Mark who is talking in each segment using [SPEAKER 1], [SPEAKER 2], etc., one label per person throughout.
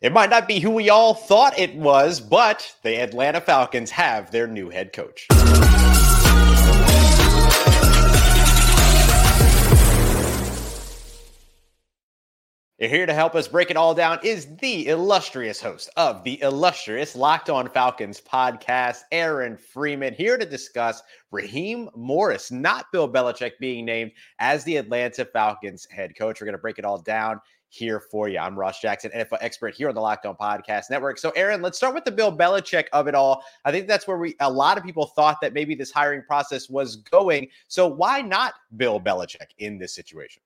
[SPEAKER 1] It might not be who we all thought it was, but the Atlanta Falcons have their new head coach. Here to help us break it all down is the illustrious host of the illustrious Locked On Falcons podcast, Aaron Freeman, here to discuss Raheem Morris, not Bill Belichick, being named as the Atlanta Falcons head coach. We're going to break it all down here for you. I'm Ross Jackson, NFL expert here on the Locked On Podcast Network. So, Aaron, let's start with the Bill Belichick of it all. I think that's where we a lot of people thought that maybe this hiring process was going. So, why not Bill Belichick in this situation?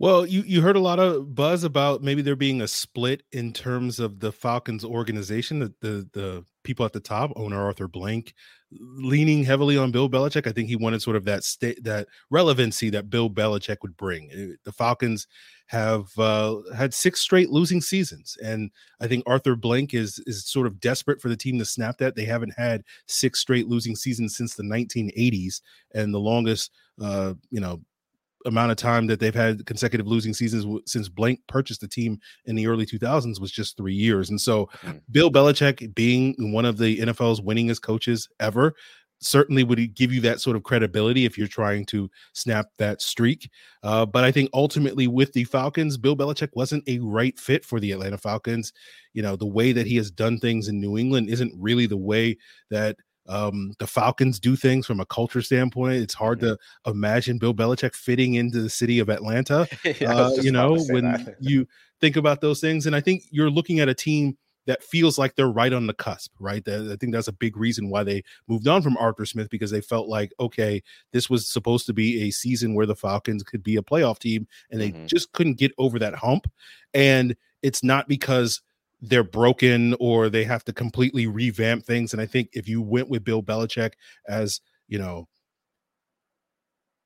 [SPEAKER 2] Well, you, you heard a lot of buzz about maybe there being a split in terms of the Falcons organization. The the, the people at the top, owner Arthur Blank, leaning heavily on Bill Belichick. I think he wanted sort of that state that relevancy that Bill Belichick would bring. Eh, the Falcons have uh, had six straight losing seasons, and I think Arthur Blank is is sort of desperate for the team to snap that. They haven't had six straight losing seasons since the 1980s, and the longest, uh, you know, amount of time that they've had consecutive losing seasons since Blank purchased the team in the early 2000s was just three years. And so, mm. Bill Belichick being one of the NFL's winningest coaches ever certainly would give you that sort of credibility if you're trying to snap that streak. Uh, but I think ultimately with the Falcons, Bill Belichick wasn't a right fit for the Atlanta Falcons. You know, the way that he has done things in New England isn't really the way that um, the Falcons do things from a culture standpoint. It's hard mm-hmm. to imagine Bill Belichick fitting into the city of Atlanta. yeah, uh, you know, when you think about those things, and I think you're looking at a team that feels like they're right on the cusp, right? I think that's a big reason why they moved on from Arthur Smith because they felt like, okay, this was supposed to be a season where the Falcons could be a playoff team, and they mm-hmm. just couldn't get over that hump. And it's not because they're broken or they have to completely revamp things. And I think if you went with Bill Belichick as, you know,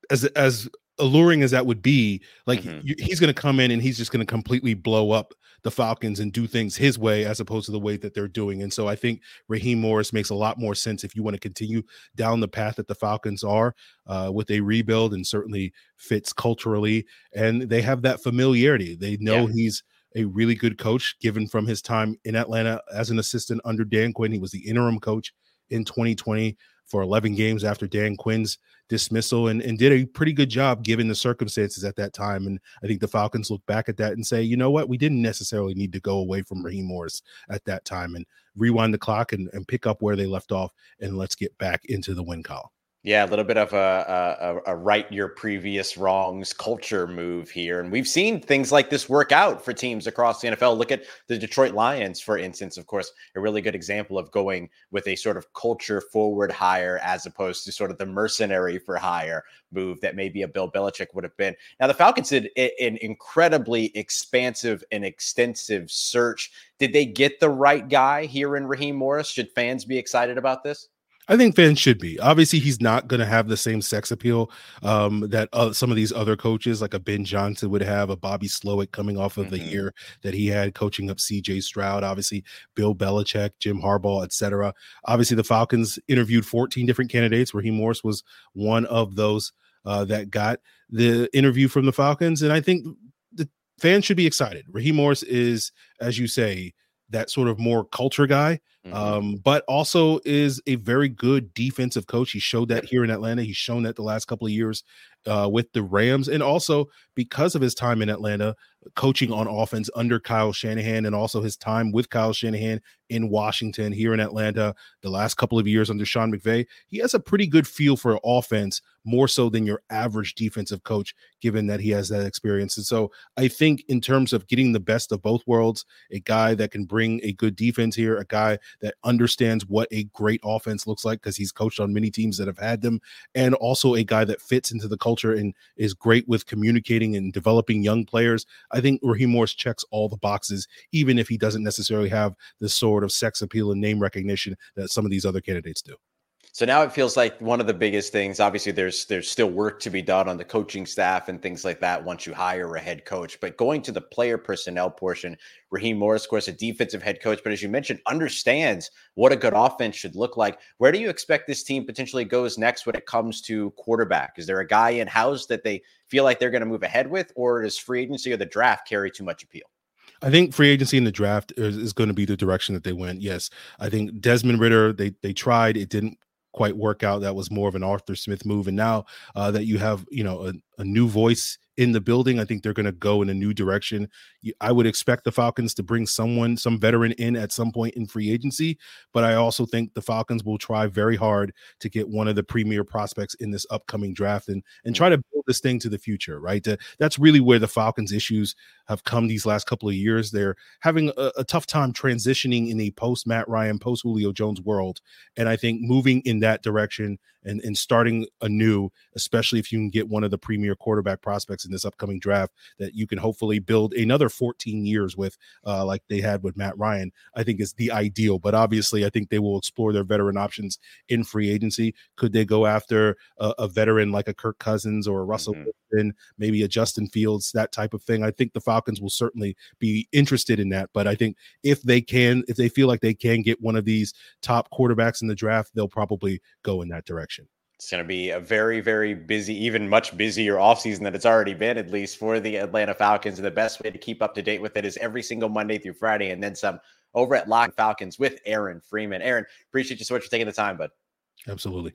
[SPEAKER 2] as as alluring as that would be, like mm-hmm. you, he's going to come in and he's just going to completely blow up the Falcons and do things his way as opposed to the way that they're doing. And so I think Raheem Morris makes a lot more sense if you want to continue down the path that the Falcons are uh, with a rebuild and certainly fits culturally. And they have that familiarity. They know yeah. he's a really good coach given from his time in Atlanta as an assistant under Dan Quinn. He was the interim coach in 2020 for 11 games after Dan Quinn's dismissal and, and did a pretty good job given the circumstances at that time. And I think the Falcons look back at that and say, you know what, we didn't necessarily need to go away from Raheem Morris at that time and rewind the clock and, and pick up where they left off and let's get back into the win column.
[SPEAKER 1] Yeah, a little bit of a, a, a, right your previous wrongs culture move here. And we've seen things like this work out for teams across the NFL. Look at the Detroit Lions, for instance, of course, a really good example of going with a sort of culture forward hire as opposed to sort of the mercenary for hire move that maybe a Bill Belichick would have been. Now, the Falcons did an incredibly expansive and extensive search. Did they get the right guy here in Raheem Morris? Should fans be excited about this?
[SPEAKER 2] I think fans should be. Obviously, he's not going to have the same sex appeal um, that uh, some of these other coaches, like a Ben Johnson, would have. A Bobby Slowik coming off of mm-hmm. the year that he had coaching up C.J. Stroud. Obviously, Bill Belichick, Jim Harbaugh, etc. Obviously, the Falcons interviewed 14 different candidates. Raheem Morris was one of those uh, that got the interview from the Falcons, and I think the fans should be excited. Raheem Morris is, as you say, that sort of more culture guy, mm-hmm. um, but also is a very good defensive coach. He showed that here in Atlanta. He's shown that the last couple of years uh, with the Rams, and also because of his time in Atlanta, coaching on offense under Kyle Shanahan, and also his time with Kyle Shanahan in Washington, here in Atlanta, the last couple of years under Sean McVay, he has a pretty good feel for offense, more so than your average defensive coach, given that he has that experience. And so I think, in terms of getting the best of both worlds, a guy that can bring a good defense here, a guy that understands what a great offense looks like because he's coached on many teams that have had them, and also a guy that fits into the culture and is great with communicating and developing young players. I think Raheem Morris checks all the boxes, even if he doesn't necessarily have the sort of sex appeal and name recognition that some of these other candidates do.
[SPEAKER 1] So now it feels like one of the biggest things. Obviously, there's there's still work to be done on the coaching staff and things like that once you hire a head coach. But going to the player personnel portion, Raheem Morris, of course, a defensive head coach, but as you mentioned, understands what a good offense should look like. Where do you expect this team potentially goes next when it comes to quarterback? Is there a guy in house that they feel like they're going to move ahead with, or does free agency or the draft carry too much appeal?
[SPEAKER 2] I think free agency in the draft is, is, going to be the direction that they went. Yes, I think Desmond Ridder they they tried it didn't quite work out. That was more of an Arthur Smith move, and now uh, that you have you know a, a new voice in the building. I think they're going to go in a new direction. I would expect the Falcons to bring someone, some veteran in at some point in free agency, but I also think the Falcons will try very hard to get one of the premier prospects in this upcoming draft and and try to build this thing to the future, right? that's really where the Falcons issues have come these last couple of years. They're having a, a tough time transitioning in a post Matt Ryan, post Julio Jones world, and I think moving in that direction and and starting anew, especially if you can get one of the premier quarterback prospects in this upcoming draft that you can hopefully build another 14 years with, uh, like they had with Matt Ryan, I think is the ideal. But obviously, I think they will explore their veteran options in free agency. Could they go after a, a veteran like a Kirk Cousins or a Russell mm-hmm. Wilson, maybe a Justin Fields, that type of thing? I think the Falcons will certainly be interested in that. But I think if they can, if they feel like they can get one of these top quarterbacks in the draft, they'll probably go in that direction.
[SPEAKER 1] It's going to be a very, very busy, even much busier offseason than it's already been, at least for the Atlanta Falcons. And the best way to keep up to date with it is every single Monday through Friday and then some over at Lock Falcons with Aaron Freeman. Aaron, appreciate you so much for taking the time, bud.
[SPEAKER 2] Absolutely.